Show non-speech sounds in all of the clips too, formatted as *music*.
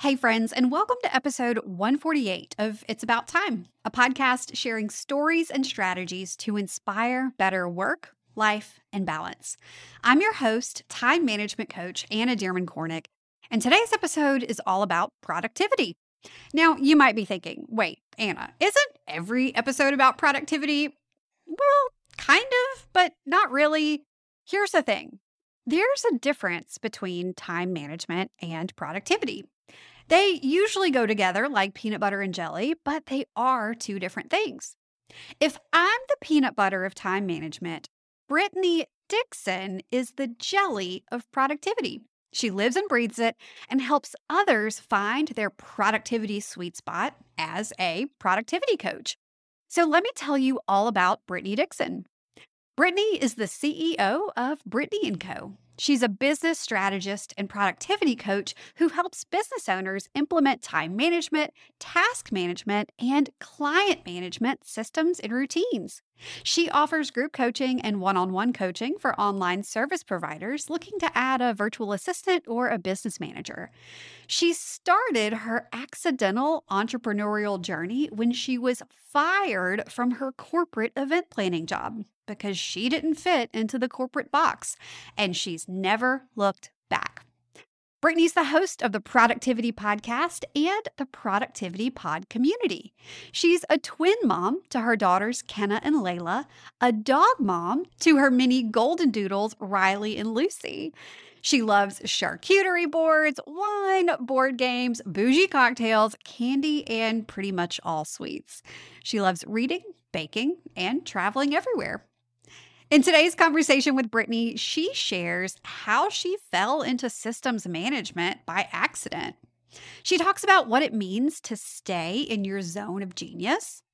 Hey, friends, and welcome to episode 148 of It's About Time, a podcast sharing stories and strategies to inspire better work, life, and balance. I'm your host, time management coach Anna Dearmon Kornick, and today's episode is all about productivity. Now, you might be thinking, wait, Anna, isn't every episode about productivity? Well, kind of, but not really. Here's the thing there's a difference between time management and productivity. They usually go together like peanut butter and jelly, but they are two different things. If I'm the peanut butter of time management, Brittany Dixon is the jelly of productivity. She lives and breathes it and helps others find their productivity sweet spot as a productivity coach. So let me tell you all about Brittany Dixon. Brittany is the CEO of Brittany & Co. She's a business strategist and productivity coach who helps business owners implement time management, task management, and client management systems and routines. She offers group coaching and one on one coaching for online service providers looking to add a virtual assistant or a business manager. She started her accidental entrepreneurial journey when she was fired from her corporate event planning job because she didn't fit into the corporate box, and she's never looked back. Brittany's the host of the Productivity Podcast and the Productivity Pod community. She's a twin mom to her daughters, Kenna and Layla, a dog mom to her mini golden doodles, Riley and Lucy. She loves charcuterie boards, wine, board games, bougie cocktails, candy, and pretty much all sweets. She loves reading, baking, and traveling everywhere. In today's conversation with Brittany, she shares how she fell into systems management by accident. She talks about what it means to stay in your zone of genius.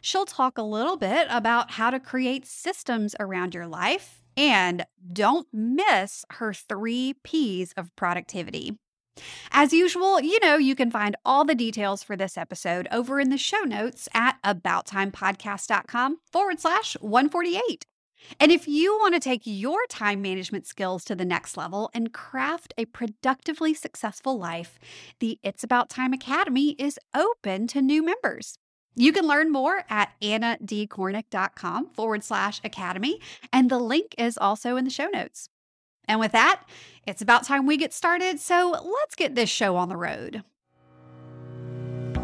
She'll talk a little bit about how to create systems around your life. And don't miss her three P's of productivity. As usual, you know, you can find all the details for this episode over in the show notes at abouttimepodcast.com forward slash 148. And if you want to take your time management skills to the next level and craft a productively successful life, the It's About Time Academy is open to new members. You can learn more at annadkornick.com forward slash academy, and the link is also in the show notes. And with that, it's about time we get started, so let's get this show on the road.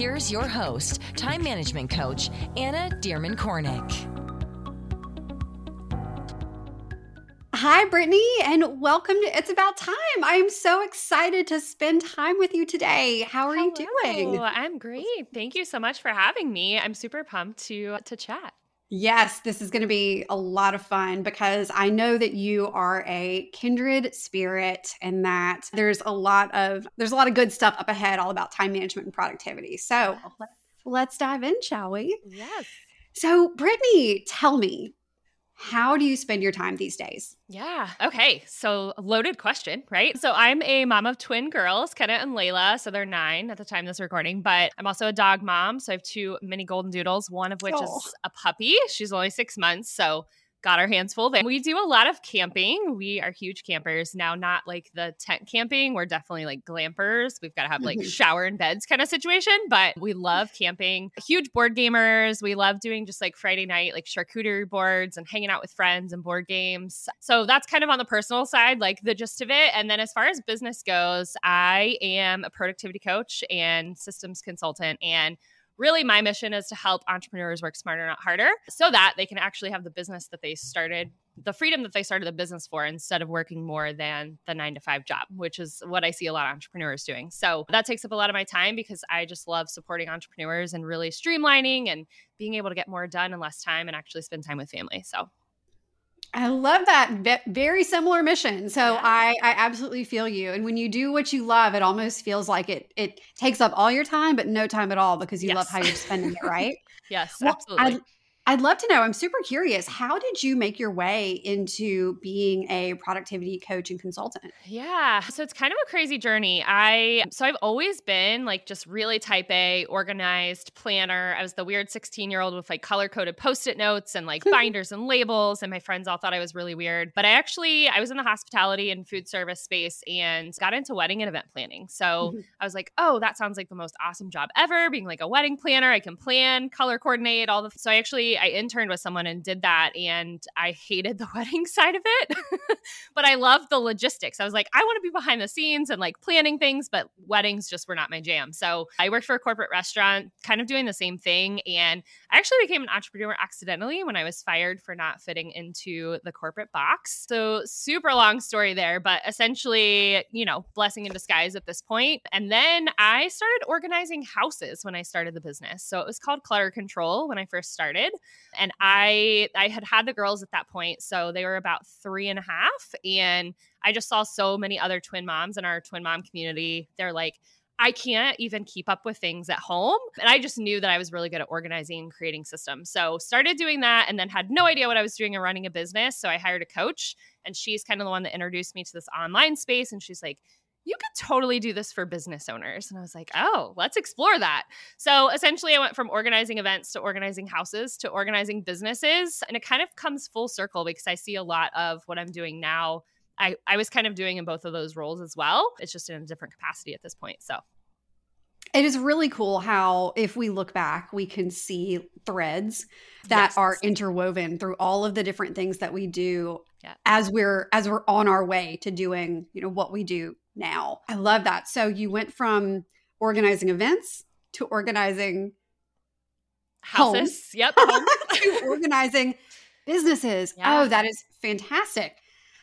Here's your host, time management coach, Anna Dearmon Kornick. Hi, Brittany, and welcome to It's About Time. I'm so excited to spend time with you today. How are Hello. you doing? I'm great. Thank you so much for having me. I'm super pumped to to chat. Yes, this is going to be a lot of fun because I know that you are a kindred spirit and that there's a lot of there's a lot of good stuff up ahead all about time management and productivity. So, let's dive in, shall we? Yes. So, Brittany, tell me, how do you spend your time these days? Yeah. Okay. So, loaded question, right? So, I'm a mom of twin girls, Kenna and Layla. So, they're nine at the time of this recording, but I'm also a dog mom. So, I have two mini golden doodles, one of which Oh. is a puppy. She's only six months. So, got our hands full there. We do a lot of camping. We are huge campers now, not like the tent camping. We're definitely like glampers. We've got to have like Mhm. shower and beds kind of situation, but we love camping. Huge board gamers. We love doing just like Friday night, like charcuterie boards and hanging out with friends and board games. So that's kind of on the personal side, like the gist of it. And then as far as business goes, I am a productivity coach and systems consultant. And really my mission is to help entrepreneurs work smarter not harder so that they can actually have the business that they started the freedom that they started the business for instead of working more than the nine to five job which is what i see a lot of entrepreneurs doing. So that takes up a lot of my time because i just love supporting entrepreneurs and really streamlining and being able to get more done in less time and actually spend time with family. So I love that. Very similar mission. So yeah. I, I absolutely feel you. And when you do what you love, it almost feels like it it takes up all your time, but no time at all because you yes. love how you're spending it, right? *laughs* yes, well, absolutely. I, I'd love to know. I'm super curious. How did you make your way into being a productivity coach and consultant? Yeah. So it's kind of a crazy journey. I so I've always been like just really type A, organized planner. I was the weird 16-year-old with like color-coded post-it notes and like *laughs* binders and labels and my friends all thought I was really weird. But I actually I was in the hospitality and food service space and got into wedding and event planning. So mm-hmm. I was like, "Oh, that sounds like the most awesome job ever, being like a wedding planner. I can plan, color coordinate, all the So I actually I interned with someone and did that, and I hated the *laughs* wedding side of it, but I loved the logistics. I was like, I want to be behind the scenes and like planning things, but weddings just were not my jam. So I worked for a corporate restaurant, kind of doing the same thing, and I actually became an entrepreneur accidentally when I was fired for not fitting into the corporate box. So super long story there, but essentially, you know, blessing in disguise at this point. And then I started organizing houses when I started the business. So it was called Clutter Control when I first started and i i had had the girls at that point so they were about three and a half and i just saw so many other twin moms in our twin mom community they're like I can't even keep up with things at home. And I just knew that I was really good at organizing and creating systems. So started doing that and then had no idea what I was doing in running a business. So I hired a coach and she's kind of the one that introduced me to this online space. And she's like, you could totally do this for business owners. And I was like, oh, let's explore that. So essentially, I went from organizing events to organizing houses to organizing businesses. And it kind of comes full circle because I see a lot of what I'm doing now. I, I was kind of doing in both of those roles as well. It's just in a different capacity at this point. So it is really cool how, if we look back, we can see threads that yes. are interwoven through all of the different things that we do yeah. as we're as we're on our way to doing, you know, what we do now. I love that. So you went from organizing events to organizing houses. Homes, yep. *laughs* to organizing businesses. Yeah. Oh, that is fantastic.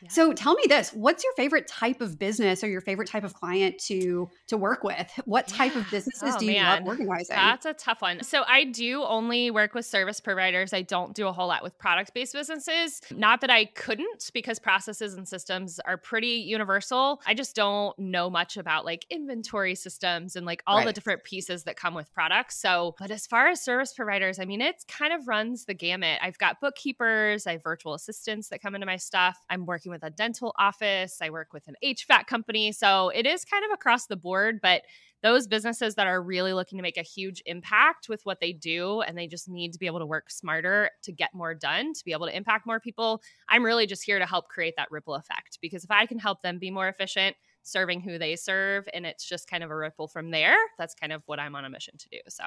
So tell me this, what's your favorite type of business or your favorite type of client to to work with? *laughs* What type yeah. of businesses oh, do you man. love organizing? That's a tough one. So I do only work with service providers. I don't do a whole lot with product-based businesses. Not that I couldn't because processes and systems are pretty universal. I just don't know much about like inventory systems and like all right. the different pieces that come with products. So, but as far as service providers, I mean, it kind of runs the gamut. I've got bookkeepers, I have virtual assistants that come into my stuff. I'm working working with a dental office, I work with an HVAC company. So it is kind of across the board, but those businesses that are really looking to make a huge impact with what they do and they just need to be able to work smarter to get more done, to be able to impact more people, I'm really just here to help create that ripple effect because if I can help them be more efficient, serving who they serve and it's just kind of a ripple from there, that's kind of what I'm on a mission to do. So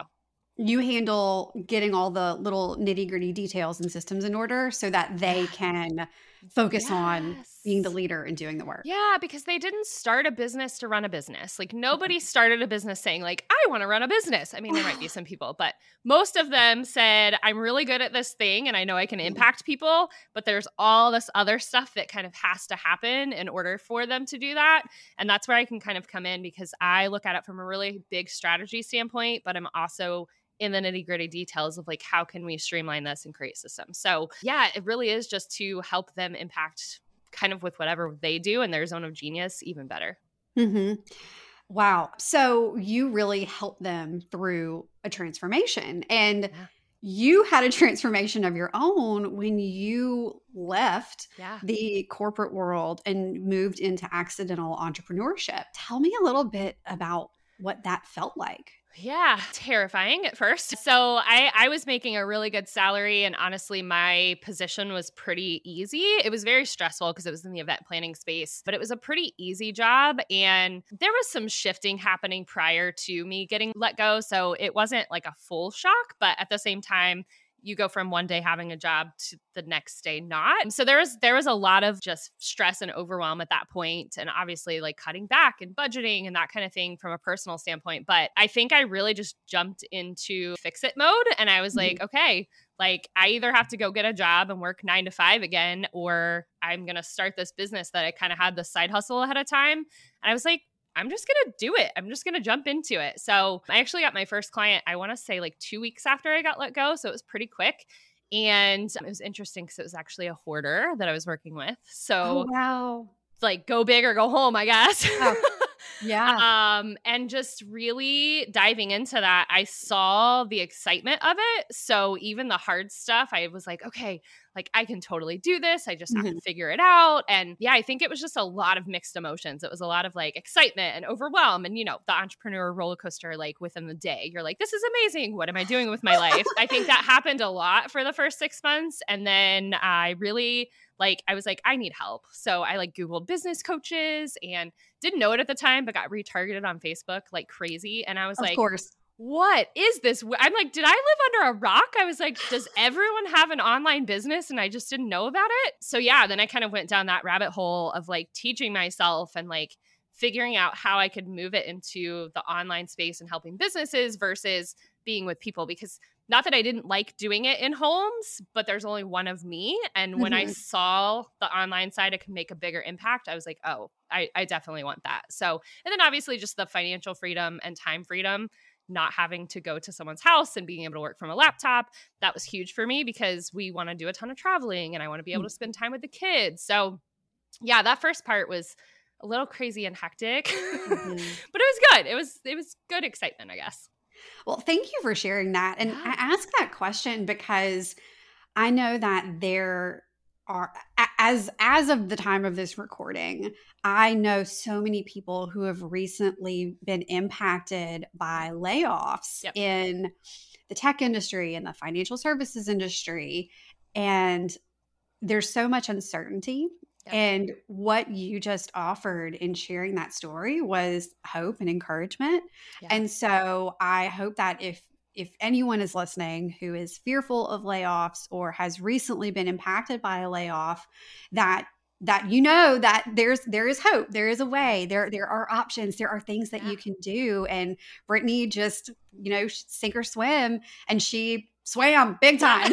you handle getting all the little nitty gritty details and systems in order so that they can focus yes. on being the leader and doing the work. Yeah, because they didn't start a business to run a business. Like nobody started a business saying like I want to run a business. I mean, there might be *sighs* some people, but most of them said I'm really good at this thing and I know I can impact people, but there's all this other stuff that kind of has to happen in order for them to do that. And that's where I can kind of come in because I look at it from a really big strategy standpoint, but I'm also in the nitty gritty details of like how can we streamline this and create systems. So yeah, it really is just to help them impact kind of with whatever they do in their zone of genius even better. Mm-hmm. Wow. So you really help them through a transformation and. Yeah you had a transformation of your own when you left yeah. the corporate world and moved into accidental entrepreneurship. Tell me a little bit about what that felt like. Yeah, terrifying at first. So I I was making a really good salary and honestly my position was pretty easy. It was very stressful because it was in the event planning space, but it was a pretty easy job and there was some shifting happening prior to me getting let go, so it wasn't like a full shock, but at the same time you go from one day having a job to the next day not. So there was there was a lot of just stress and overwhelm at that point and obviously like cutting back and budgeting and that kind of thing from a personal standpoint, but I think I really just jumped into fix it mode and I was mm-hmm. like, okay, like I either have to go get a job and work 9 to 5 again or I'm going to start this business that I kind of had the side hustle ahead of time. And I was like, I'm just going to do it. I'm just going to jump into it. So I actually got my first client, I want to say like two weeks after I got let go. So it was pretty quick. And it was interesting because it was actually a hoarder that I was working with. Oh, so, oh, wow. like, go big or go home, I guess. Oh, *laughs* yeah. um, and just really diving into that, I saw the excitement of it. So, even the hard stuff, I was like, okay, like I can totally do this. I just have mm-hmm. to figure it out. And yeah, I think it was just a lot of mixed emotions. It was a lot of like excitement and overwhelm and, you know, the entrepreneur roller coaster, like within the day, you're like, this is amazing. What am I doing with my life? I think that *laughs* happened a lot for the first six months. And then I really, like I was like, I need help. So I like Googled business coaches and didn't know it at the time, but got retargeted on Facebook like crazy. And I was of like, of course what is this? I'm like, did I live under a rock? I was like, does everyone have an online business? And I just didn't know about it. So yeah, then I kind of went down that rabbit hole of like teaching myself and like figuring out how I could move it into the online space and helping businesses versus being with people because not that I didn't like doing it in homes, but there's only one of me. And when mm-hmm. I saw the online side, it could make a bigger impact. I was like, oh, I, I definitely want that. So, and then obviously just the financial freedom and time freedom not having to go to someone's house and being able to work from a laptop. That was huge for me because we want to do a ton of traveling and I want to be able to spend time with the kids. So, yeah, that first part was a little crazy and hectic, *laughs* mm-hmm. but it was good. It was it was good excitement, I guess. Well, thank you for sharing that. And yeah. I ask that question because I know that there are as as of the time of this recording i know so many people who have recently been impacted by mm-hmm. layoffs yep. in the tech industry and the financial services industry and there's so much uncertainty and what you just offered in sharing that story was hope and encouragement. And so i hope that if if anyone is listening who is fearful of layoffs or has recently been impacted by a layoff that that you know that there's there is hope there is a way there there are options there are things that yeah. you can do. And brittany just you know sink or swim and she swam big time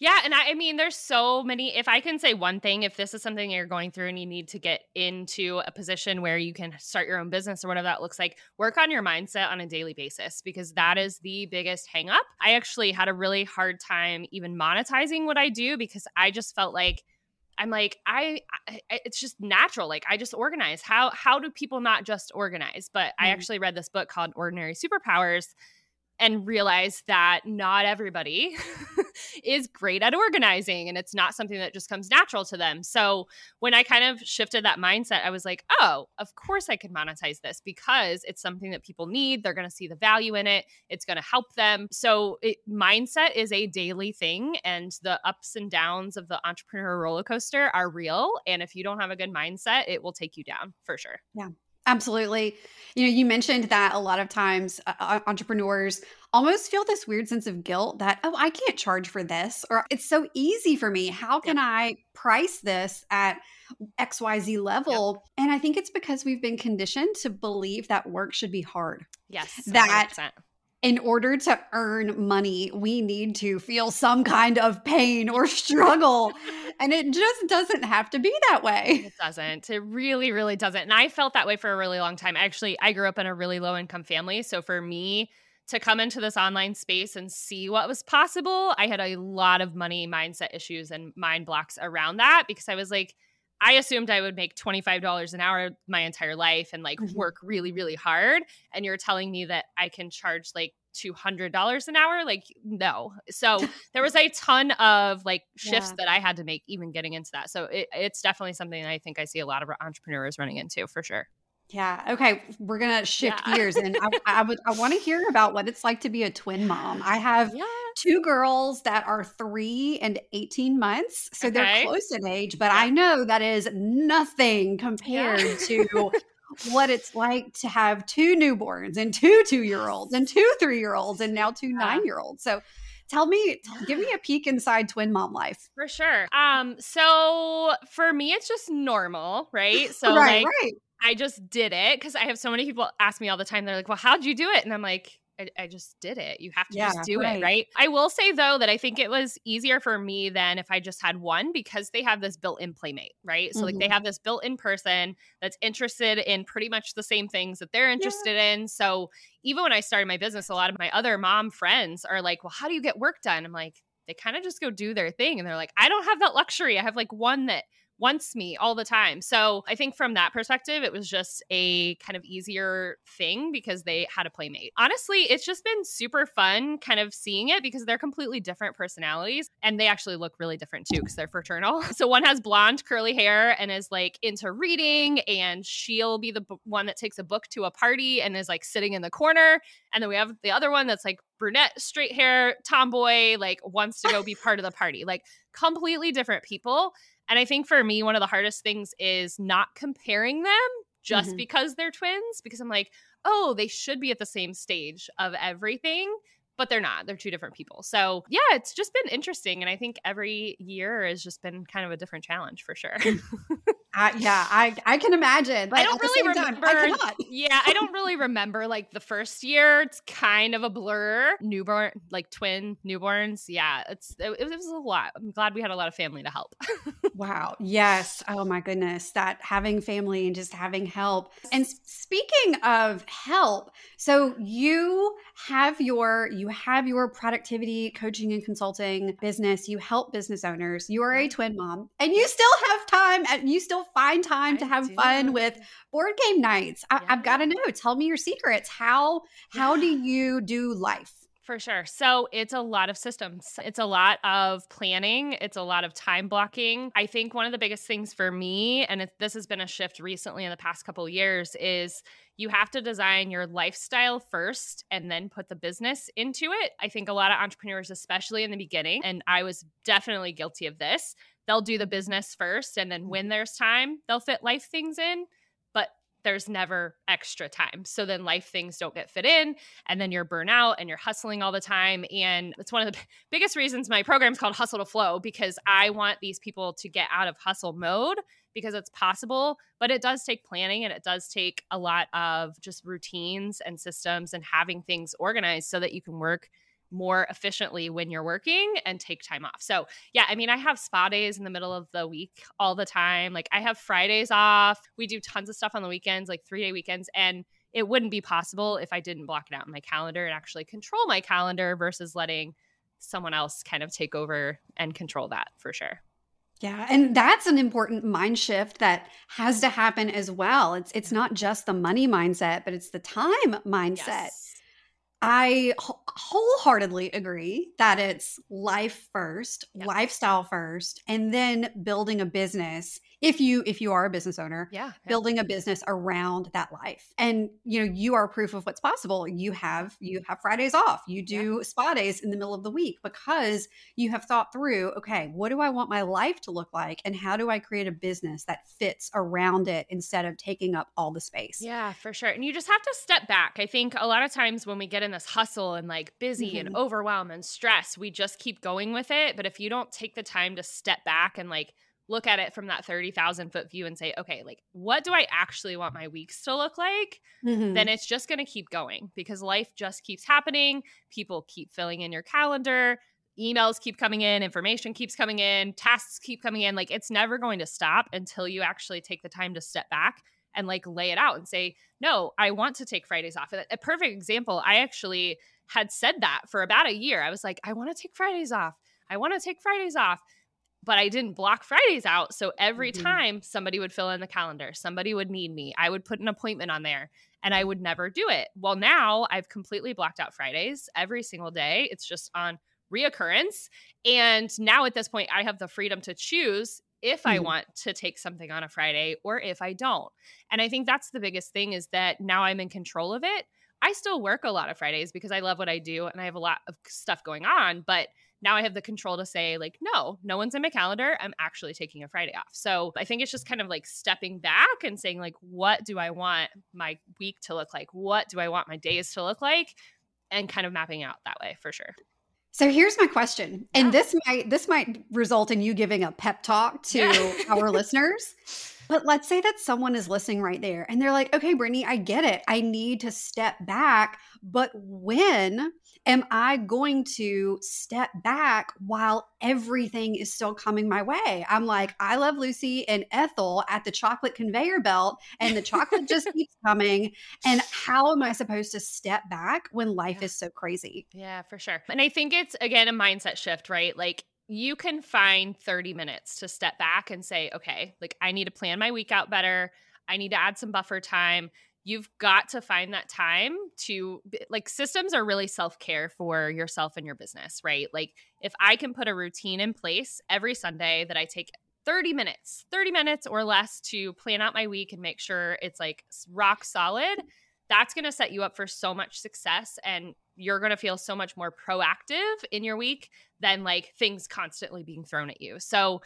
Yeah, and I, I, mean, there's so many. If I can say one thing, if this is something you're going through and you need to get into a position where you can start your own business or whatever that looks like, work on your mindset on a daily basis because that is the biggest hangup. I actually had a really hard time even monetizing what I do because I just felt like I'm like I, I, it's just natural like I just organize how how do people not just organize but mm. I actually read this book called Ordinary Superpowers and realize that not everybody *laughs* is great at organizing and it's not something that just comes natural to them. So when I kind of shifted that mindset, I was like, oh, of course I could monetize this because it's something that people need. They're going to see the value in it, it's going to help them. So it, mindset is a daily thing, and the ups and downs of the entrepreneur roller coaster are real. And if you don't have a good mindset, it will take you down for sure. Yeah. Absolutely. You know, you mentioned that a lot of times uh, uh, entrepreneurs almost feel this weird sense of guilt that, oh, I can't charge for this, or it's so easy for me. How can. I price this at XYZ level? Yep. And I think it's because we've been conditioned to believe that work should be hard. Yes. 100%. In order to earn money, we need to feel some kind of pain or struggle. and it just doesn't have to be that way. It doesn't. It really, really doesn't. And I felt that way for a really long time. Actually, I grew up in a really low income family. So for me, to come into this online space and see what was possible, I had a lot of money mindset issues and mind blocks around that because I was like, I assumed I would make $25 an hour my entire life and like mm-hmm. work really, really hard. And you're telling me that I can charge like $200 an hour? Like, no. So *laughs* there was a ton of like shifts yeah. that I had to make even getting into that. So it, it's definitely something I think I see a lot of entrepreneurs running into for sure. Yeah. Okay. We're gonna shift yeah. gears, and I, I would I want to hear about what it's like to be a twin mom. I have yeah. two girls that are three and eighteen months, so okay. they're close in age. But yeah. I know that is nothing compared to *laughs* what it's like to have two newborns and two two year olds and two three year olds and now two nine year olds. So tell me give me a *sighs* peek inside twin mom life for sure um so for me it's just normal right *laughs* so right, like right I just did it because I have so many people ask me all the time. They're like, "Well, how'd you do it?" And I'm like, I, I just did it. You have to yeah, just do right. it, right? I will say though that I think it was easier for me than if I just had one because they have this built-in playmate, right? So mm-hmm. like they mm-hmm. have this built-in person that's interested in pretty much the same things that they're interested yeah. in. So even when I started my business, a lot of my other mom friends are like, "Well, how do you get work done?" I'm like, they kind of just go do their thing and they're like, I don't have that luxury. I have like one that wants me all the time. So I think from that perspective, it was just a kind of easier thing because they had a playmate. Honestly, it's just been super fun kind of seeing it because they're completely different personalities and they actually look really different too because they're fraternal. *laughs* So one has blonde curly hair and is like into reading and she'll be the b- one that takes a book to a party and is like sitting in the corner. And then we have the other one that's like brunette, straight hair, tomboy, like wants to go be part of the party. Like completely different people. And I think for me, one of the hardest things is not comparing them just mm-hmm. because they're twins, because I'm like, oh, they should be at the same stage of everything, but they're not. They're two different people. So yeah, it's just been interesting. And I think every year has just been kind of a different challenge for sure. *laughs* *laughs* Uh, yeah, I I can imagine. But I don't really remember. Time, I yeah, I don't really remember like the first year. It's kind of a blur. Newborn, like twin newborns. Yeah, it's it, it was a lot. I'm glad we had a lot of family to help. *laughs* wow. Yes. Oh my goodness, that having family and just having help. And speaking of help, so you have your you have your productivity coaching and consulting business. You help business owners. You are a twin mom, and you still have time and you still still find time I to have do. fun with board game nights. I, have got to know. Tell me your secrets. How how do *sighs* you do life? For sure. So it's a lot of systems. It's a lot of planning. It's a lot of time blocking. I think one of the biggest things for me, and it, this has been a shift recently in the past couple years, is you have to design your lifestyle first and then put the business into it. I think a lot of entrepreneurs, especially in the beginning, and I was definitely guilty of this, they'll do the business first and then when mm-hmm. there's time they'll fit life things in but there's never extra time. So then life things don't get fit in and then you're burnout and you're hustling all the time and it's one of the *laughs* biggest reasons my program's called hustle to flow because i want these people to get out of hustle mode because it's possible but it does take planning and it does take a lot of just routines and systems and having things organized so that you can work more efficiently when you're working and take time off. So, yeah, I mean, I have spa days in the middle of the week all the time. Like, I have Fridays off. We do tons of stuff on the weekends, like three day weekends. And it wouldn't be possible if I didn't block it out in my calendar and actually control my calendar versus letting someone else kind of take over and control that for sure. Yeah, and that's an important mind shift that has to happen as well. It's it's not just the money mindset, but it's the time mindset. Yes I wholeheartedly agree that it's life first, yep. lifestyle first, and then building a business if you if you are a business owner yeah, building a business around that life. And you know you are proof of what's possible. You have you have fridays off. You do yeah. spa days in the middle of the week because you have thought through okay what do i want my life to look like? And how do i create a business that fits around it instead of taking up all the space? Yeah for sure. And you just have to step back. I think a lot of times when we get in this hustle and like busy mm-hmm. and overwhelm and stress we just keep going with it. But if you don't take the time to step back and like look at it from that 30,000 foot view and say, okay, like what do I actually want my weeks to look like? Mm-hmm. Then it's just going to keep going because life just keeps happening. People keep filling in your calendar, emails keep coming in, information keeps coming in, tasks keep coming in. Like it's never going to stop until you actually take the time to step back and like lay it out and say, no, I want to take Fridays off. A perfect example, I actually had said that for about a year. I was like, I want to take Fridays off. I want to take Fridays off but I didn't block Fridays out. So every mm-hmm. time somebody would fill in the calendar, somebody would need me, I would put an appointment on there and I would never do it. Well, now I've completely blocked out Fridays every single day. It's just on reoccurrence. And now at this point, I have the freedom to choose if I mm-hmm. want to take something on a Friday or if I don't. And I think that's the biggest thing is that now I'm in control of it. I still work a lot of Fridays because I love what I do and I have a lot of stuff going on, but now I have the control to say, like, no, no one's in my calendar. I'm actually taking a Friday off. So I think it's just kind of like stepping back and saying, like, what do I want my week to look like? What do I want my days to look like? And kind of mapping out that way for sure. So here's my question. And this might this might result in you giving a pep talk to yeah. *laughs* our listeners. But let's say that someone is listening right there and they're like, okay, Brittany, I get it. I need to step back. But when am I going to step back while everything is still coming my way? I'm like, I love Lucy and Ethel at the chocolate conveyor belt, and the chocolate just *laughs* keeps coming. And how am I supposed to step back when life Yeah. is so crazy? Yeah, for sure. And I think it's again a mindset shift, right? Like you can find 30 minutes to step back and say, okay, like I need to plan my week out better. I need to add some buffer time. You've got to find that time to like systems are really self care for yourself and your business, right? Like if I can put a routine in place every Sunday that I take 30 minutes, 30 minutes or less to plan out my week and make sure it's like rock solid, that's going to set you up for so much success and you're going to feel so much more proactive in your week than like things constantly being thrown at you. So,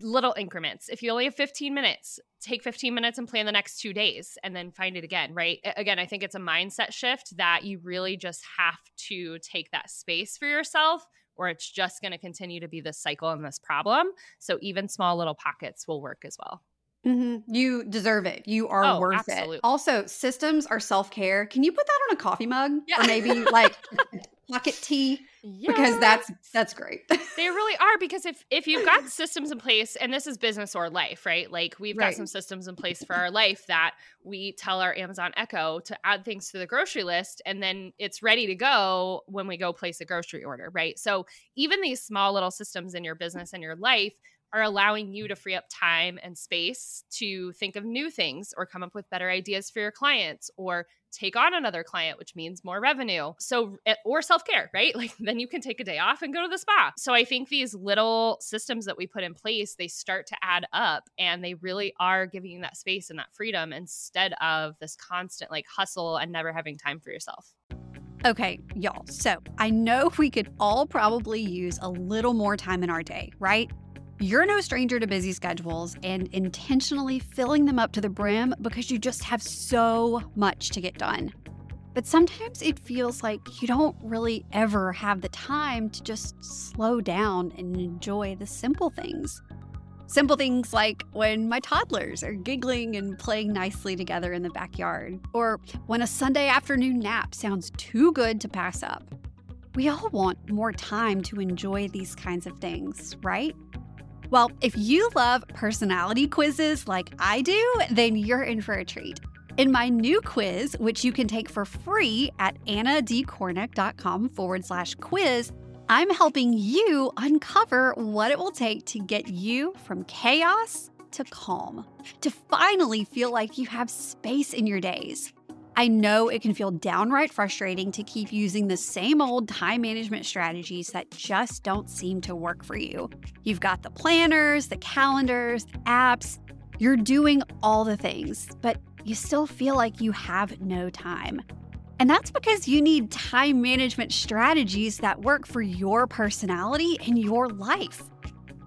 little increments. If you only have 15 minutes, take 15 minutes and plan the next two days and then find it again, right? Again, I think it's a mindset shift that you really just have to take that space for yourself or it's just going to continue to be this cycle and this problem. So, even small little pockets will work as well. Mhm. You deserve it. You are Oh, worth absolutely. it. Also, systems are self care. Can you put that on a coffee mug Yeah. or maybe like *laughs* pocket tee? Because that's that's great. *laughs* They really are because if if you've got systems in place and this is business or life, right? Like we've got some systems in place for our life that we tell our Amazon Echo to add things to the grocery list and then it's ready to go when we go place a grocery order, right? So even these small little systems in your business and your life are allowing you to free up time and space to think of new things or come up with better ideas for your clients or take on another client which means more revenue so eh, or self-care right *laughs* like then you can take a day off and go to the spa so i think these little systems that we put in place they start to add up and they really are giving you that space and that freedom instead of this constant like hustle and never having time for yourself Okay, y'all. So I know we could all probably use a little more time in our day, right? You're no stranger to busy schedules and intentionally filling them up to the brim because you just have so much to get done. But sometimes it feels like you don't really ever have the time to just slow down and enjoy the simple things. Simple things like when my toddlers are giggling and playing nicely together in the backyard, or when a Sunday afternoon nap sounds too good to pass up. We all want more time to enjoy these kinds of things, right? Well, if you love personality quizzes like I do, then you're in for a treat. In my new quiz, which you can take for free at annadkornick.com forward slash quiz, I'm helping you uncover what it will take to get you from chaos to calm, to finally feel like you have space in your days. I know it can feel downright frustrating to keep using the same old time management strategies that just don't seem to work for you. You've got the planners, the calendars, apps, you're doing all the things, but you still feel like you have no time. And that's because you need time management strategies that work for your personality and your life.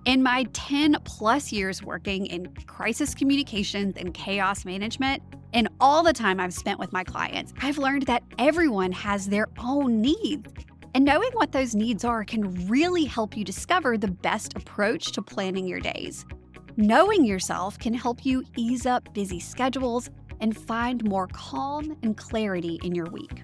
In my 10 plus years working in crisis communications and chaos management, and all the time I've spent with my clients, I've learned that everyone has their own needs. And knowing what those needs are can really help you discover the best approach to planning your days. Knowing yourself can help you ease up busy schedules and find more calm and clarity in your week.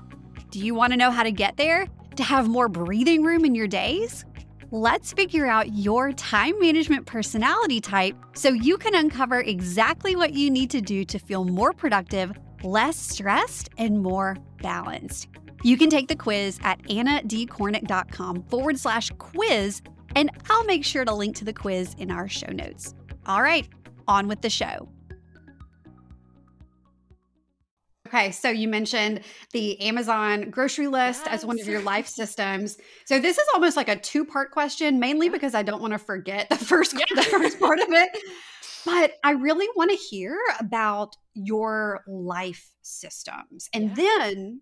Do you want to know how to get there? To have more breathing room in your days? Let's figure out your time management personality type so you can uncover exactly what you need to do to feel more productive, less stressed, and more balanced. You can take the quiz at annadkornick.com forward slash quiz, and I'll make sure to link to the quiz in our show notes. All right, on with the show. Okay, so you mentioned the Amazon grocery list as one of your life systems. So this is almost like a two-part question, mainly because I don't want to forget the first Yeah. *laughs* the first part of it. *laughs* But I really want to hear about your life systems. And Yeah. then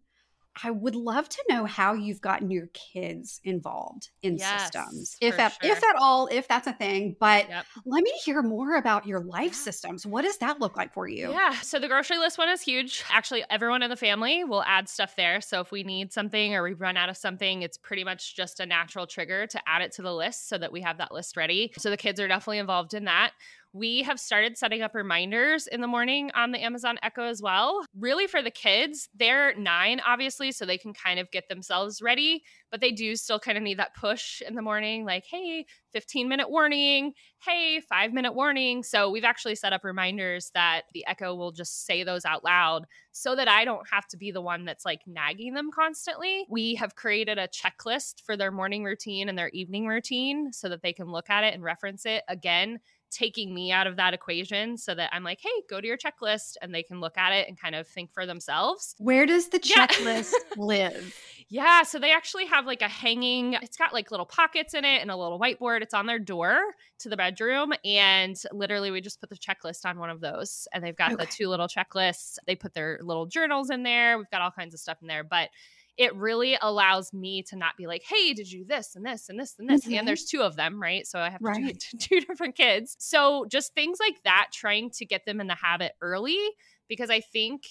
I would love to know how you've gotten your kids involved in Yes, systems. If at, if sure. at all, if that's a thing. But Yep. let me hear more about your life systems. What does that look like for you? Yeah. So the grocery list one is huge. Actually, everyone in the family will add stuff there. So if we need something or we run out of something, it's pretty much just a natural trigger to add it to the list so that we have that list ready. So the kids are definitely involved in that. We have started setting up reminders in the morning on the Amazon Echo as well. Really, for the kids, they're nine, obviously, so they can kind of get themselves ready, but they do still kind of need that push in the morning, like, hey, 15 minute warning, hey, five minute warning. So we've actually set up reminders that the Echo will just say those out loud so that I don't have to be the one that's like nagging them constantly. We have created a checklist for their morning routine and their evening routine so that they can look at it and reference it again taking me out of that equation so that I'm like, hey, go to your checklist and they can look at it and kind of think for themselves. Where does the *laughs* checklist yeah. live? Yeah, so they actually have like a hanging, it's got like little pockets in it and a little whiteboard. It's on their door to the bedroom. And literally, we just put the checklist on one of those. And they've got okay. the two little checklists. They put their little journals in there. We've got all kinds of stuff in there. But it really allows me to not be like, hey, did you this and this and this and this? Mm-hmm. And there's two of them, right? So I have right. two, *laughs* two different kids. So just things like that, trying to get them in the habit early, because I think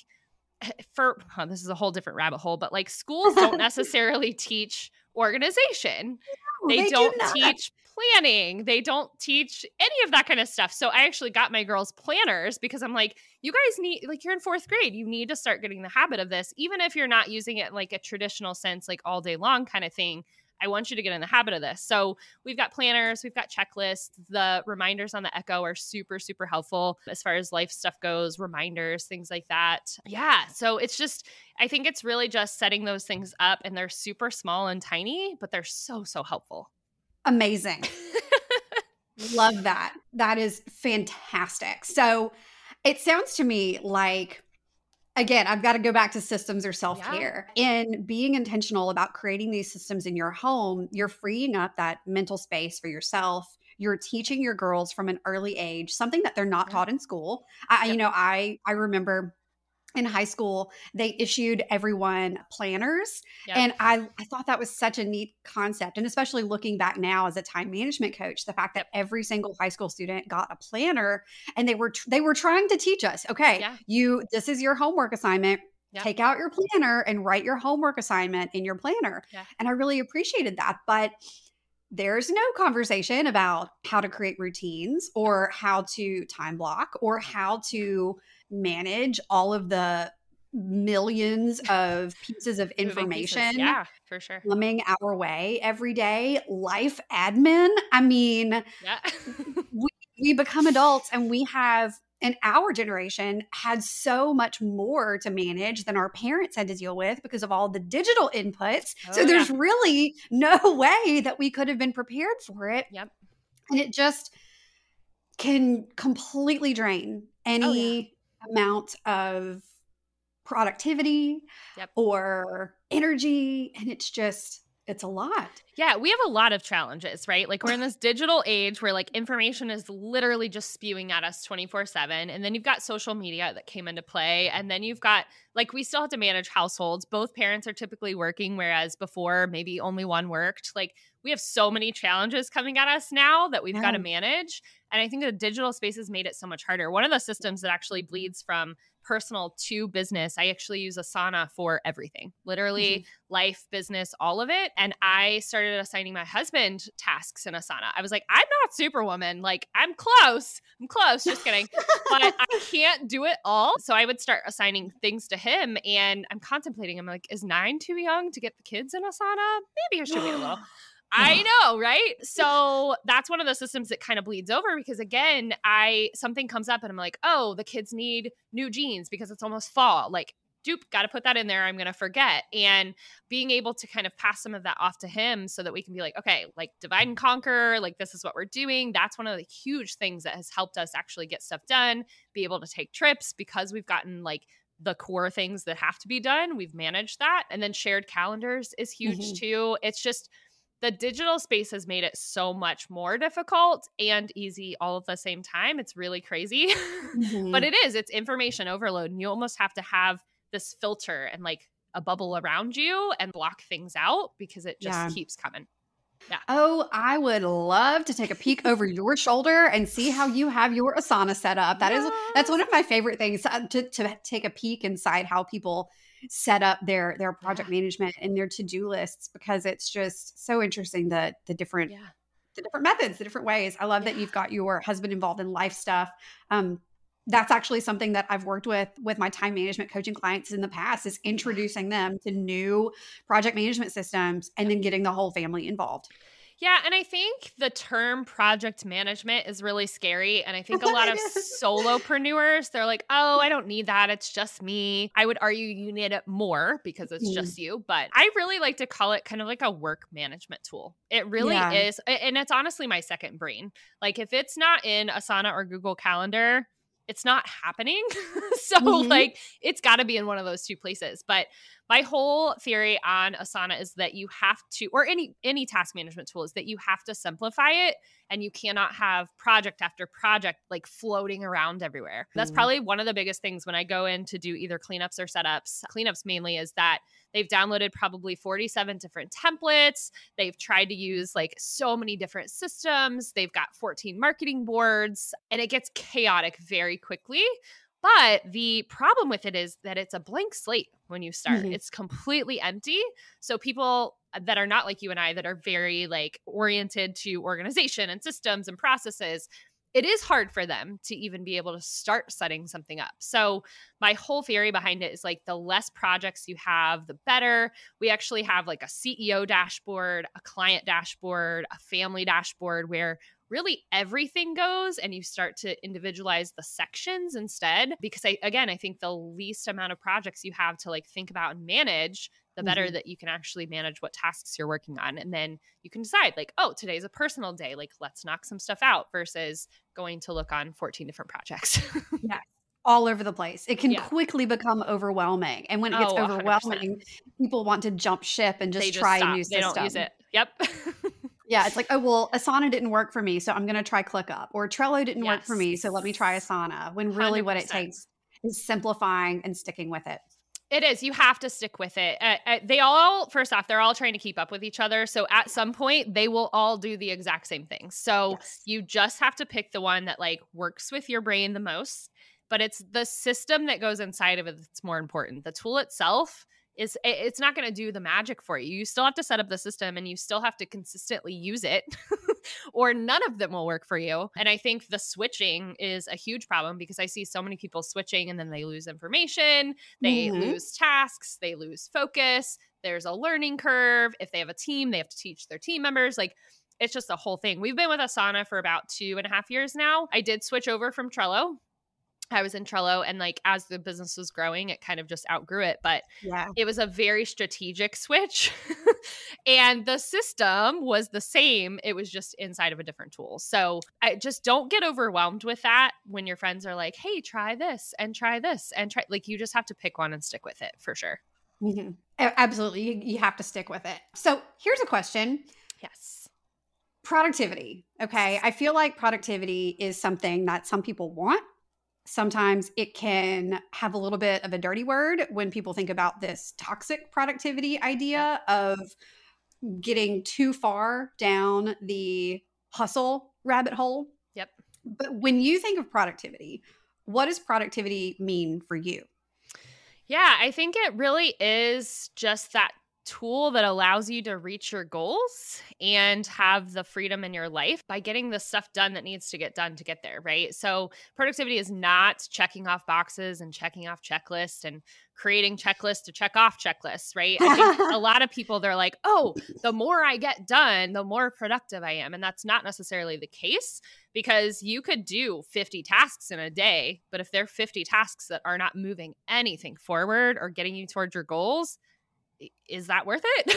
eh, for oh, this is a whole different rabbit hole, but like schools don't *laughs* necessarily teach organization. No, they, they, don't do teach planning. They don't teach any of that kind of stuff. So I actually got my girls planners because I'm like, you guys need, like, you're in fourth grade. You need to start getting the habit of this, even if you're not using it like a traditional sense, like all day long kind of thing. I want you to get in the habit of this. So we've got planners, we've got checklists. The reminders on the Echo are super, super helpful as far as life stuff goes, reminders, things like that. Yeah. So it's just, I think it's really just setting those things up and they're super small and tiny, but they're so, so helpful. Amazing. *laughs* Love that. That is fantastic. So it sounds to me like, again, I've got to go back to systems or self care. Yeah. In being intentional about creating these systems in your home, you're freeing up that mental space for yourself. You're teaching your girls from an early age something that they're not yeah. taught in school. I, yep. you know, I I remember in high school they issued everyone planners yep. and I, I thought that was such a neat concept and especially looking back now as a time management coach the fact that every single high school student got a planner and they were they were trying to teach us okay yeah. you this is your homework assignment yep. take out your planner and write your homework assignment in your planner yeah. and i really appreciated that but there's no conversation about how to create routines or how to time block or mm. how to manage all of the millions of pieces of information pieces. yeah for sure. coming our way every day life admin i mean yeah. *laughs* we, we become adults and we have in our generation had so much more to manage than our parents had to deal with because of all the digital inputs. Oh, so there's yeah. really no *laughs* way that we could have been prepared for it. Yep. And it just can completely drain any oh, yeah amount of productivity yep. or energy and it's just it's a lot. Yeah, we have a lot of challenges, right? Like we're in this digital age where like information is literally just spewing at us 24/7 and then you've got social media that came into play and then you've got like we still have to manage households. Both parents are typically working whereas before maybe only one worked. Like we have so many challenges coming at us now that we've yeah. got to manage and I think the digital space has made it so much harder. One of the systems that actually bleeds from personal to business, I actually use Asana for everything literally, mm-hmm. life, business, all of it. And I started assigning my husband tasks in Asana. I was like, I'm not Superwoman. Like, I'm close. I'm close. Just kidding. but I *laughs* can't do it all. So I would start assigning things to him. And I'm contemplating, I'm like, is nine too young to get the kids in Asana? Maybe I should wait a little. *gasps* *laughs* I *laughs* know, right? So that's one of the systems that kind of bleeds over because again, I something comes up and I'm like, "Oh, the kids need new jeans because it's almost fall." Like, dupe, got to put that in there. I'm going to forget. And being able to kind of pass some of that off to him so that we can be like, okay, like divide and conquer, like this is what we're doing. That's one of the huge things that has helped us actually get stuff done, be able to take trips because we've gotten like the core things that have to be done. We've managed that. And then shared calendars is huge mm-hmm. too. It's just, the digital space has made it so much more difficult and easy all at the same time. It's really crazy. *laughs* Mm-hmm. but it is, it's information overload. And you almost have to have this filter and like a bubble around you and block things out because it just yeah. keeps coming. Yeah. Oh, I would love to take a peek over your shoulder and see how you have your Asana set up. That is that's one of my favorite things uh, to, to take a peek inside how people set up their their project management and their to-do lists because it's just so interesting the the different yeah. the different methods, the different ways. I love yeah. that you've got your husband involved in life stuff. Um, that's actually something that I've worked with with my time management coaching clients in the past is introducing them to new project management systems and then getting the whole family involved. Yeah, and I think the term project management is really scary. And I think a lot of *laughs* solopreneurs, they're like, oh, I don't need that. It's just me. I would argue you need it more because it's mm. just you. But I really like to call it kind of like a work management tool. It really yeah. is. And it's honestly my second brain. Like if it's not in Asana or Google Calendar, it's not happening. *laughs* so mm-hmm. like it's got to be in one of those two places. But my whole theory on Asana is that you have to or any any task management tool is that you have to simplify it and you cannot have project after project like floating around everywhere. That's mm-hmm. probably one of the biggest things when I go in to do either cleanups or setups. Cleanups mainly is that they've downloaded probably 47 different templates. They've tried to use like so many different systems. They've got 14 marketing boards and it gets chaotic very quickly. But the problem with it is that it's a blank slate when you start. Mm-hmm. It's completely empty. So people that are not like you and I that are very like oriented to organization and systems and processes, it is hard for them to even be able to start setting something up. So, my whole theory behind it is like the less projects you have, the better. We actually have like a CEO dashboard, a client dashboard, a family dashboard where really everything goes and you start to individualize the sections instead because I again I think the least amount of projects you have to like think about and manage the better mm-hmm. that you can actually manage what tasks you're working on and then you can decide like oh today's a personal day like let's knock some stuff out versus going to look on 14 different projects *laughs* yeah all over the place. It can yeah. quickly become overwhelming. And when it gets oh, overwhelming, people want to jump ship and just, just try stop. a new system. They don't use it. Yep. *laughs* Yeah, it's like, oh well, Asana didn't work for me, so I'm going to try ClickUp, or Trello didn't yes. work for me, so let me try Asana. When really, 100%. what it takes is simplifying and sticking with it. It is. You have to stick with it. Uh, uh, they all, first off, they're all trying to keep up with each other. So at some point, they will all do the exact same thing. So yes. you just have to pick the one that like works with your brain the most. But it's the system that goes inside of it that's more important. The tool itself is it's not going to do the magic for you. You still have to set up the system and you still have to consistently use it *laughs* or none of them will work for you. And I think the switching is a huge problem because I see so many people switching and then they lose information, they mm-hmm. lose tasks, they lose focus. There's a learning curve. If they have a team, they have to teach their team members. Like it's just a whole thing. We've been with Asana for about two and a half years now. I did switch over from Trello I was in Trello and like as the business was growing, it kind of just outgrew it. But yeah. it was a very strategic switch. *laughs* and the system was the same. It was just inside of a different tool. So I just don't get overwhelmed with that when your friends are like, hey, try this and try this and try like you just have to pick one and stick with it for sure. Mm-hmm. Absolutely. You, you have to stick with it. So here's a question. Yes. Productivity. Okay. I feel like productivity is something that some people want sometimes it can have a little bit of a dirty word when people think about this toxic productivity idea of getting too far down the hustle rabbit hole. Yep. But when you think of productivity, what does productivity mean for you? Yeah, I think it really is just that tool that allows you to reach your goals and have the freedom in your life by getting the stuff done that needs to get done to get there, right? So, productivity is not checking off boxes and checking off checklists and creating checklists to check off checklists, right? I think a *laughs* lot of people they're like, "Oh, the more I get done, the more productive I am." And that's not necessarily the case because you could do 50 tasks in a day, but if they're 50 tasks that are not moving anything forward or getting you towards your goals, is that worth it?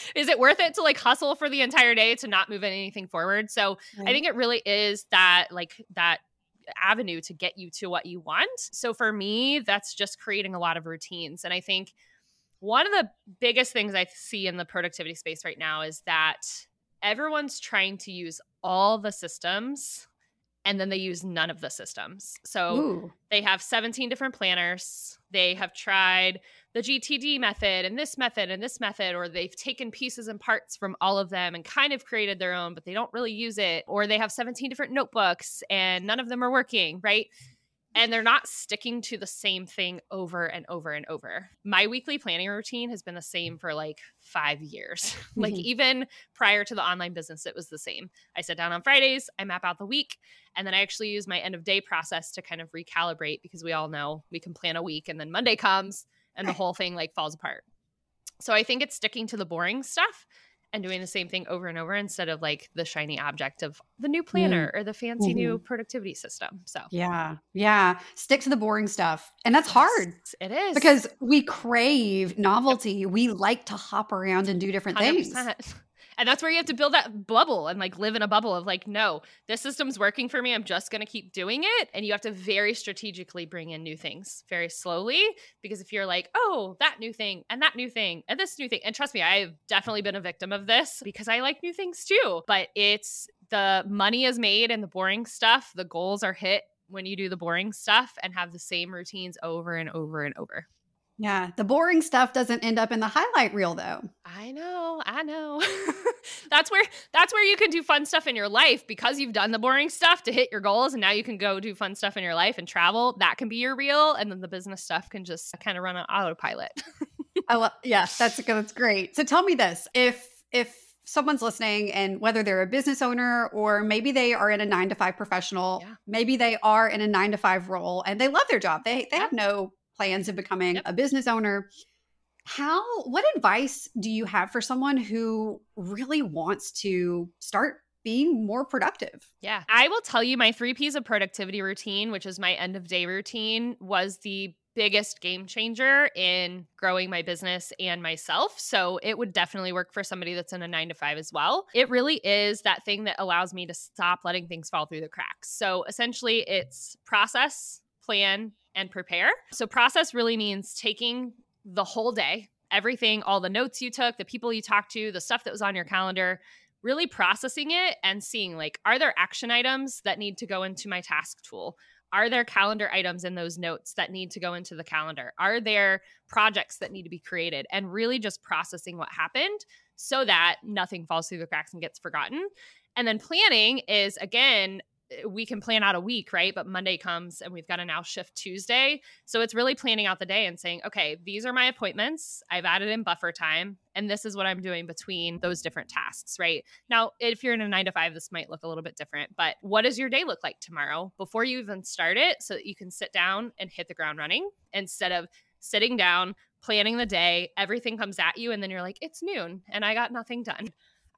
*laughs* is it worth it to like hustle for the entire day to not move anything forward? So right. I think it really is that like that avenue to get you to what you want. So for me, that's just creating a lot of routines. And I think one of the biggest things I see in the productivity space right now is that everyone's trying to use all the systems and then they use none of the systems. So Ooh. they have 17 different planners. They have tried the GTD method and this method and this method, or they've taken pieces and parts from all of them and kind of created their own, but they don't really use it. Or they have 17 different notebooks and none of them are working, right? And they're not sticking to the same thing over and over and over. My weekly planning routine has been the same for like five years. *laughs* like Mhm. even prior to the online business, it was the same. I sit down on Fridays, I map out the week, and then I actually use my end of day process to kind of recalibrate because we all know we can plan a week and then Monday comes and the whole thing like falls apart. So I think it's sticking to the boring stuff and doing the same thing over and over instead of like the shiny object of the new mm-hmm. planner or the fancy new mm-hmm. productivity system. So Yeah. Yeah. Stick to the boring stuff. And that's hard It is because we crave novelty. We like to hop around and do different things. 100%. And that's where you have to build that bubble and like live in a bubble of like, no, this system's working for me. I'm just going to keep doing it. And you have to very strategically bring in new things very slowly. Because if you're like, oh, that new thing and that new thing and this new thing, and trust me, I've definitely been a victim of this because I like new things too. But it's the money is made and the boring stuff, the goals are hit when you do the boring stuff and have the same routines over and over and over. Yeah. The boring stuff doesn't end up in the highlight reel, though. I know, I know. *laughs* that's where that's where you can do fun stuff in your life because you've done the boring stuff to hit your goals and now you can go do fun stuff in your life and travel. That can be your reel and then the business stuff can just kind of run on autopilot. I love, yeah, that's that's great. So tell me this: if if someone's listening, and whether they're a business owner or maybe they are in a nine to five professional, Yeah. maybe they are in a nine to five role and they love their job, they they have no plans of becoming Yep. a business owner. How? What advice do you have for someone who really wants to start being more productive? Yeah. I will tell you my three P's of productivity routine, which is my end of day routine, was the biggest game changer in growing my business and myself. So it would definitely work for somebody that's in a nine to five as well. It really is that thing that allows me to stop letting things fall through the cracks. So essentially, it's process, plan, and prepare. So process really means taking the whole day, everything, all the notes you took, the people you talked to, the stuff that was on your calendar, really processing it and seeing like are there action items that need to go into my task tool? Are there calendar items in those notes that need to go into the calendar? Are there projects that need to be created? And really just processing what happened so that nothing falls through the cracks and gets forgotten. And then planning is again we can plan out a week, right? But Monday comes and we've got to now shift Tuesday. So it's really planning out the day and saying, okay, these are my appointments. I've added in buffer time, and this is what I'm doing between those different tasks, right? Now, if you're in a nine to five, this might look a little bit different, but what does your day look like tomorrow before you even start it so that you can sit down and hit the ground running instead of sitting down, planning the day, everything comes at you, and then you're like, it's noon and I got nothing done.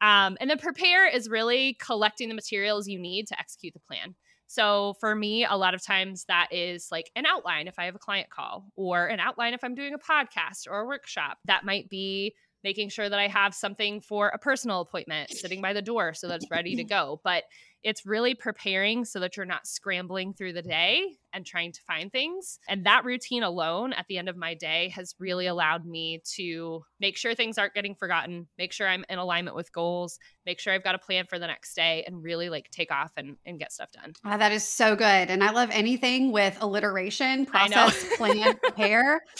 Um, and then prepare is really collecting the materials you need to execute the plan. So for me, a lot of times that is like an outline if I have a client call, or an outline if I'm doing a podcast or a workshop. That might be making sure that I have something for a personal appointment sitting by the door so that it's ready to *laughs* go. But it's really preparing so that you're not scrambling through the day and trying to find things. And that routine alone at the end of my day has really allowed me to make sure things aren't getting forgotten, make sure I'm in alignment with goals, make sure I've got a plan for the next day, and really like take off and, and get stuff done. Ah, that is so good. And I love anything with alliteration, process, plan, prepare. *laughs*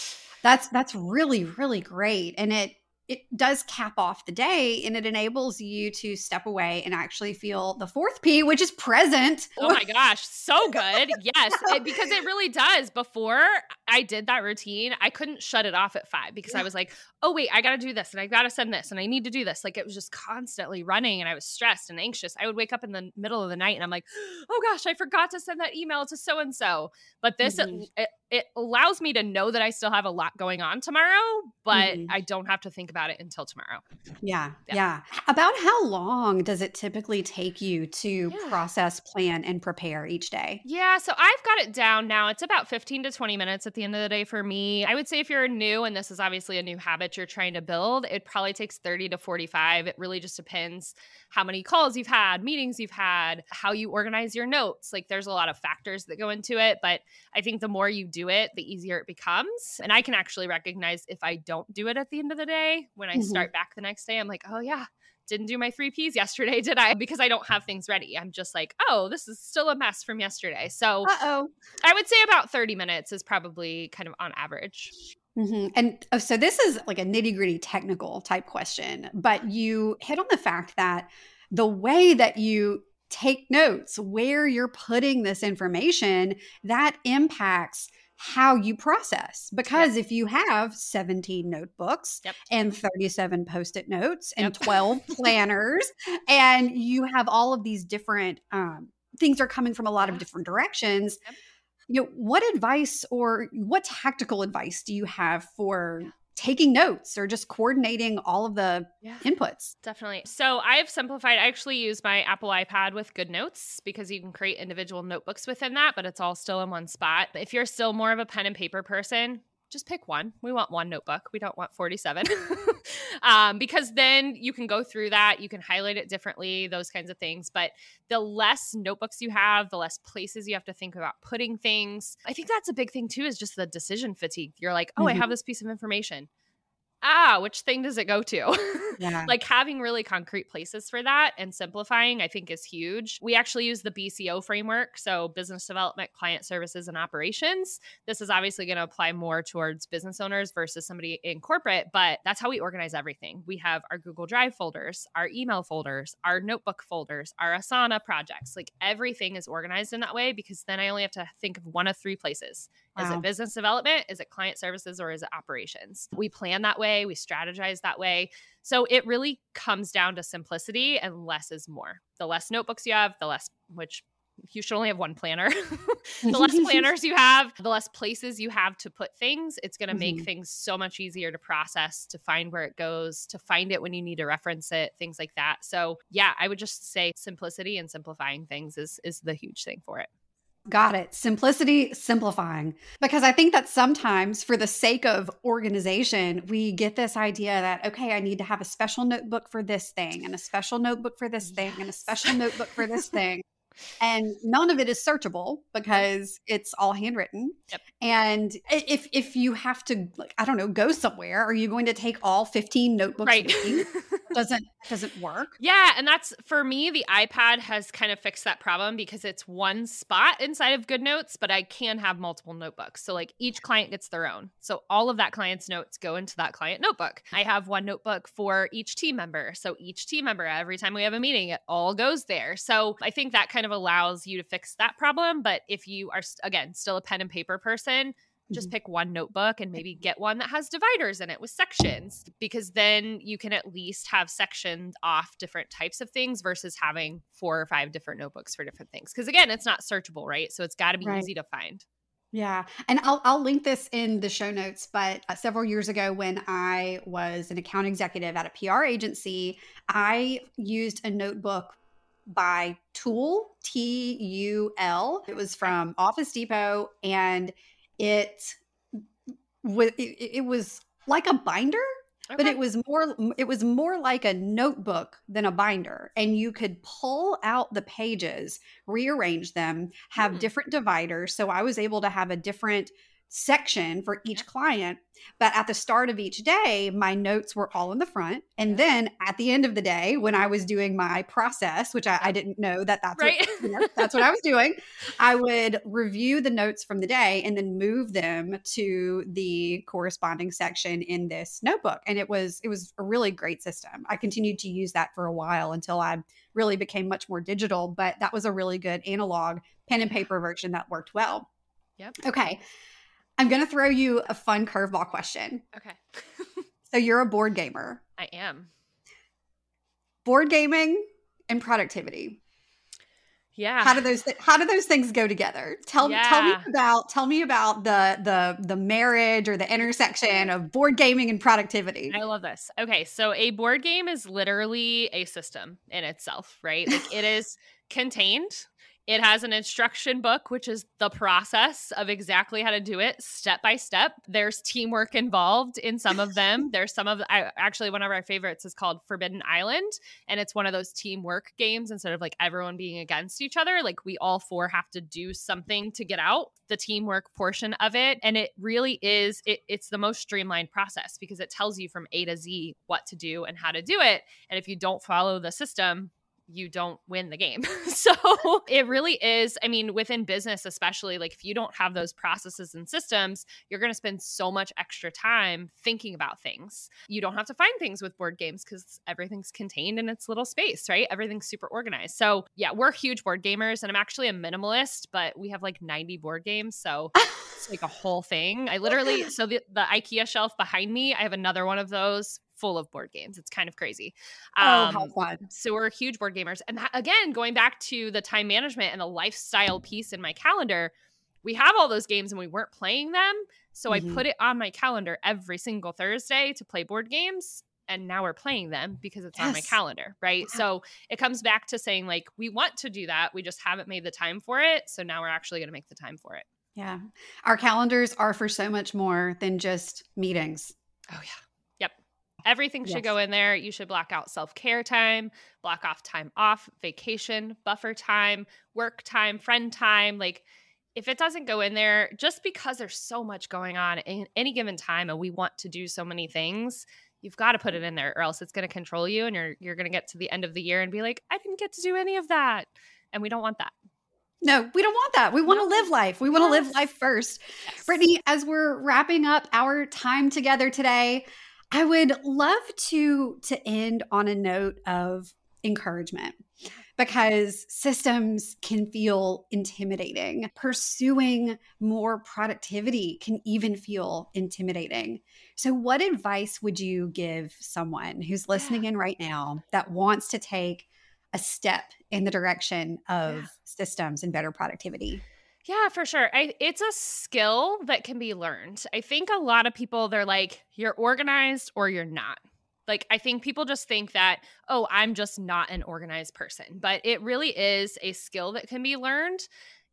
That's that's really, really great. And it it does cap off the day and it enables you to step away and actually feel the fourth P, which is present. Oh my *laughs* gosh, so good. *laughs* Yes, it- because it really does. Before I did that routine, I couldn't shut it off at five because I was like, oh, wait, I got to do this and I got to send this and I need to do this. Like it was just constantly running and I was stressed and anxious. I would wake up in the middle of the night and I'm like, oh gosh, I forgot to send that email to so and so. But this, it- Mhm. it, it allows me to know that I still have a lot going on tomorrow, but Mhm. I don't have to think about it until tomorrow. Yeah, Yeah. yeah. About how long does it typically take you to Yeah. process, plan, and prepare each day? Yeah, so I've got it down now. It's about 15 to 20 minutes at the end of the day for me. I would say if you're new and this is obviously a new habit you're trying to build, it probably takes 30 to 45. It really just depends how many calls you've had, meetings you've had, how you organize your notes. Like there's a lot of factors that go into it, but I think the more you do it, the easier it becomes. And I can actually recognize if I don't do it at the end of the day, when I Mhm. start back the next day, I'm like, "Oh yeah, didn't do my three P's yesterday, *laughs* did I? Because I don't have things ready. I'm just like, oh, this is still a mess from yesterday. So Uh oh. I would say about 30 minutes is probably kind of on average. hmm And oh, so this is like a nitty gritty technical type question, but you hit on the fact that the way that you take notes where you're putting this information that impacts how you process because yep. if you have 17 notebooks yep. and 37 post-it notes and yep. 12 *laughs* planners and you have all of these different um, things are coming from a lot of different directions you know what advice or what tactical advice do you have for taking notes or just coordinating all of the yeah, inputs. Definitely. So I've simplified. I actually use my Apple iPad with GoodNotes because you can create individual notebooks within that, but it's all still in one spot. If you're still more of a pen and paper person, just pick one. We want one notebook. We don't want 47. *laughs* um, because then you can go through that, you can highlight it differently, those kinds of things. But the less notebooks you have, the less places you have to think about putting things. I think that's a big thing too, is just the decision fatigue. You're like, oh, mm-hmm. I have this piece of information ah, which thing does it go to? *laughs* Yeah. like having really concrete places for that and simplifying, I think, is huge. We actually use the BCO framework. So, business development, client services, and operations. This is obviously going to apply more towards business owners versus somebody in corporate, but that's how we organize everything. We have our Google Drive folders, our email folders, our notebook folders, our Asana projects. Like everything is organized in that way because then I only have to think of one of three places Wow. Is it business development? Is it client services or is it operations? We plan that way, we strategize that way. So it really comes down to simplicity and less is more. The less notebooks you have, the less, which you should only have one planner. *laughs* the less *laughs* planners you have, the less places you have to put things. It's going to make mm-hmm. things so much easier to process, to find where it goes, to find it when you need to reference it, things like that. So, yeah, I would just say simplicity and simplifying things is is the huge thing for it. Got it. Simplicity, simplifying. Because I think that sometimes, for the sake of organization, we get this idea that, okay, I need to have a special notebook for this thing, and a special notebook for this thing, and a special notebook for this *laughs* thing and none of it is searchable because it's all handwritten. Yep. And if if you have to like I don't know go somewhere, are you going to take all 15 notebooks right. *laughs* doesn't doesn't work. Yeah, and that's for me the iPad has kind of fixed that problem because it's one spot inside of GoodNotes, but I can have multiple notebooks. So like each client gets their own. So all of that client's notes go into that client notebook. I have one notebook for each team member. So each team member every time we have a meeting it all goes there. So I think that kind of allows you to fix that problem, but if you are again still a pen and paper person, just mm-hmm. pick one notebook and maybe get one that has dividers in it with sections because then you can at least have sections off different types of things versus having four or five different notebooks for different things because again it's not searchable right so it's got to be right. easy to find yeah. And I'll, I'll link this in the show notes. But uh, several years ago, when I was an account executive at a PR agency, I used a notebook by Tool, T U L. It was from Office Depot. And it was it, it was like a binder Okay. but it was more it was more like a notebook than a binder and you could pull out the pages rearrange them have mm. different dividers so i was able to have a different section for each client. But at the start of each day, my notes were all in the front. And then at the end of the day, when I was doing my process, which I, I didn't know that that's right. what, you know, that's what I was doing, *laughs* I would review the notes from the day and then move them to the corresponding section in this notebook. And it was it was a really great system. I continued to use that for a while until I really became much more digital. But that was a really good analog pen and paper version that worked well. Yep. Okay. I'm going to throw you a fun curveball question. Okay. *laughs* so you're a board gamer. I am. Board gaming and productivity. Yeah. How do those th- how do those things go together? Tell yeah. tell me about tell me about the the the marriage or the intersection of board gaming and productivity. I love this. Okay, so a board game is literally a system in itself, right? Like it is contained it has an instruction book, which is the process of exactly how to do it step by step. There's teamwork involved in some of them. *laughs* There's some of, I, actually, one of our favorites is called Forbidden Island. And it's one of those teamwork games instead of like everyone being against each other. Like we all four have to do something to get out the teamwork portion of it. And it really is, it, it's the most streamlined process because it tells you from A to Z what to do and how to do it. And if you don't follow the system, you don't win the game. *laughs* so it really is. I mean, within business, especially, like if you don't have those processes and systems, you're going to spend so much extra time thinking about things. You don't have to find things with board games because everything's contained in its little space, right? Everything's super organized. So yeah, we're huge board gamers, and I'm actually a minimalist, but we have like 90 board games. So *laughs* it's like a whole thing. I literally, so the, the IKEA shelf behind me, I have another one of those full of board games. It's kind of crazy. Um, oh, how um, fun. So we're huge board gamers. And that, again, going back to the time management and the lifestyle piece in my calendar, we have all those games and we weren't playing them. So mm-hmm. I put it on my calendar every single Thursday to play board games. And now we're playing them because it's yes. on my calendar, right? So it comes back to saying, like, we want to do that. We just haven't made the time for it. So now we're actually going to make the time for it. Yeah. Our calendars are for so much more than just meetings. Oh, yeah. Everything should yes. go in there. You should block out self care time, block off time off, vacation, buffer time, work time, friend time. Like, if it doesn't go in there, just because there's so much going on in any given time and we want to do so many things, you've got to put it in there or else it's going to control you and you're you're going to get to the end of the year and be like, I didn't get to do any of that. And we don't want that. No, we don't want that. We want to live life. We want to live life first. Yes. Brittany, as we're wrapping up our time together today, I would love to to end on a note of encouragement because systems can feel intimidating. Pursuing more productivity can even feel intimidating. So, what advice would you give someone who's listening in right now that wants to take a step in the direction of yeah. systems and better productivity? Yeah, for sure. I, it's a skill that can be learned. I think a lot of people, they're like, you're organized or you're not. Like, I think people just think that, oh, I'm just not an organized person. But it really is a skill that can be learned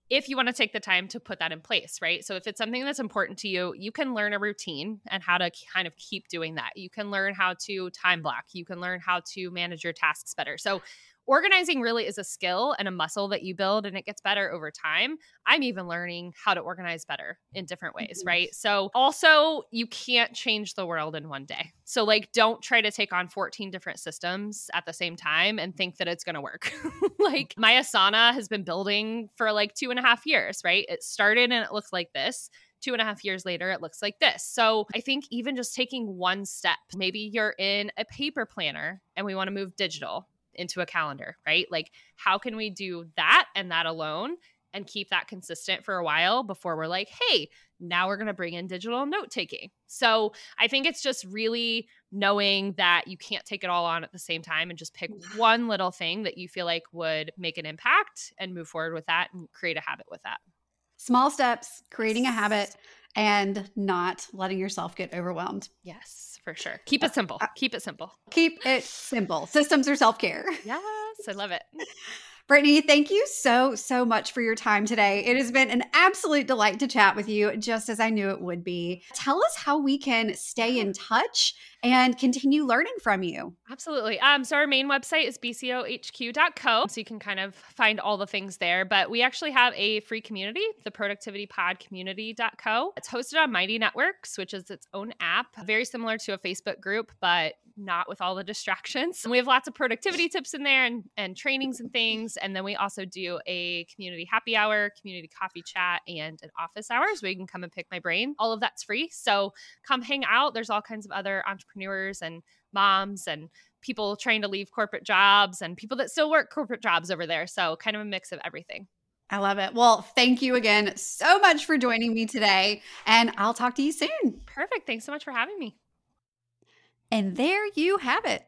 if you want to take the time to put that in place, right? So if it's something that's important to you, you can learn a routine and how to kind of keep doing that. You can learn how to time block. You can learn how to manage your tasks better. So organizing really is a skill and a muscle that you build and it gets better over time. I'm even learning how to organize better in different ways, mm-hmm. right? So, also, you can't change the world in one day. So, like, don't try to take on 14 different systems at the same time and think that it's going to work. *laughs* like, my Asana has been building for like two and a half years, right? It started and it looked like this two and a half years later, it looks like this. So I think even just taking one step, maybe you're in a paper planner and we want to move digital into a calendar, right? Like, how can we do that and that alone and keep that consistent for a while before we're like, hey, now we're going to bring in digital note taking. So I think it's just really knowing that you can't take it all on at the same time and just pick one little thing that you feel like would make an impact and move forward with that and create a habit with that. Small steps, creating a habit and not letting yourself get overwhelmed. Yes, for sure. Keep it uh, simple. Uh, keep it simple. Keep it simple. Systems are self care. Yes, I love it. *laughs* Brittany, thank you so, so much for your time today. It has been an absolute delight to chat with you, just as I knew it would be. Tell us how we can stay in touch and continue learning from you. Absolutely. Um, so our main website is bcohq.co. So you can kind of find all the things there. But we actually have a free community, the productivity pod productivitypodcommunity.co. It's hosted on Mighty Networks, which is its own app, very similar to a Facebook group, but not with all the distractions. And we have lots of productivity tips in there and, and trainings and things. And then we also do a community happy hour, community coffee chat, and an office hours where you can come and pick my brain. All of that's free. So come hang out. There's all kinds of other entrepreneurs and moms and people trying to leave corporate jobs and people that still work corporate jobs over there. So kind of a mix of everything. I love it. Well, thank you again so much for joining me today. And I'll talk to you soon. Perfect. Thanks so much for having me. And there you have it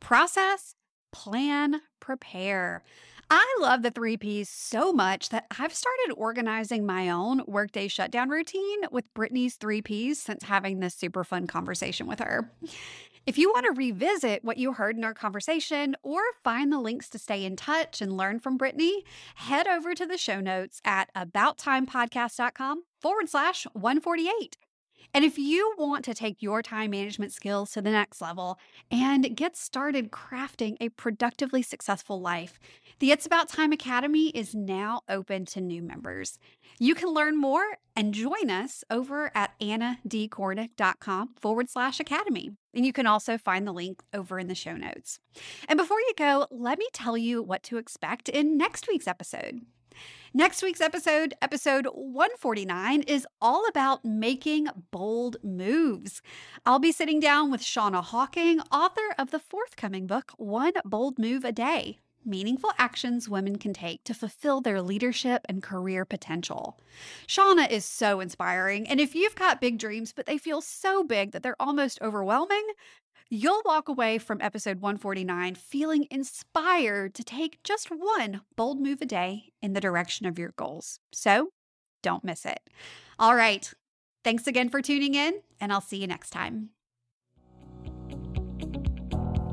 process, plan, prepare. I love the three P's so much that I've started organizing my own workday shutdown routine with Brittany's three P's since having this super fun conversation with her. If you want to revisit what you heard in our conversation or find the links to stay in touch and learn from Brittany, head over to the show notes at abouttimepodcast.com forward slash 148. And if you want to take your time management skills to the next level and get started crafting a productively successful life, the It's About Time Academy is now open to new members. You can learn more and join us over at annadkornick.com forward slash academy. And you can also find the link over in the show notes. And before you go, let me tell you what to expect in next week's episode. Next week's episode, episode 149, is all about making bold moves. I'll be sitting down with Shauna Hawking, author of the forthcoming book, One Bold Move a Day Meaningful Actions Women Can Take to Fulfill Their Leadership and Career Potential. Shauna is so inspiring, and if you've got big dreams, but they feel so big that they're almost overwhelming, You'll walk away from episode 149 feeling inspired to take just one bold move a day in the direction of your goals. So don't miss it. All right. Thanks again for tuning in, and I'll see you next time.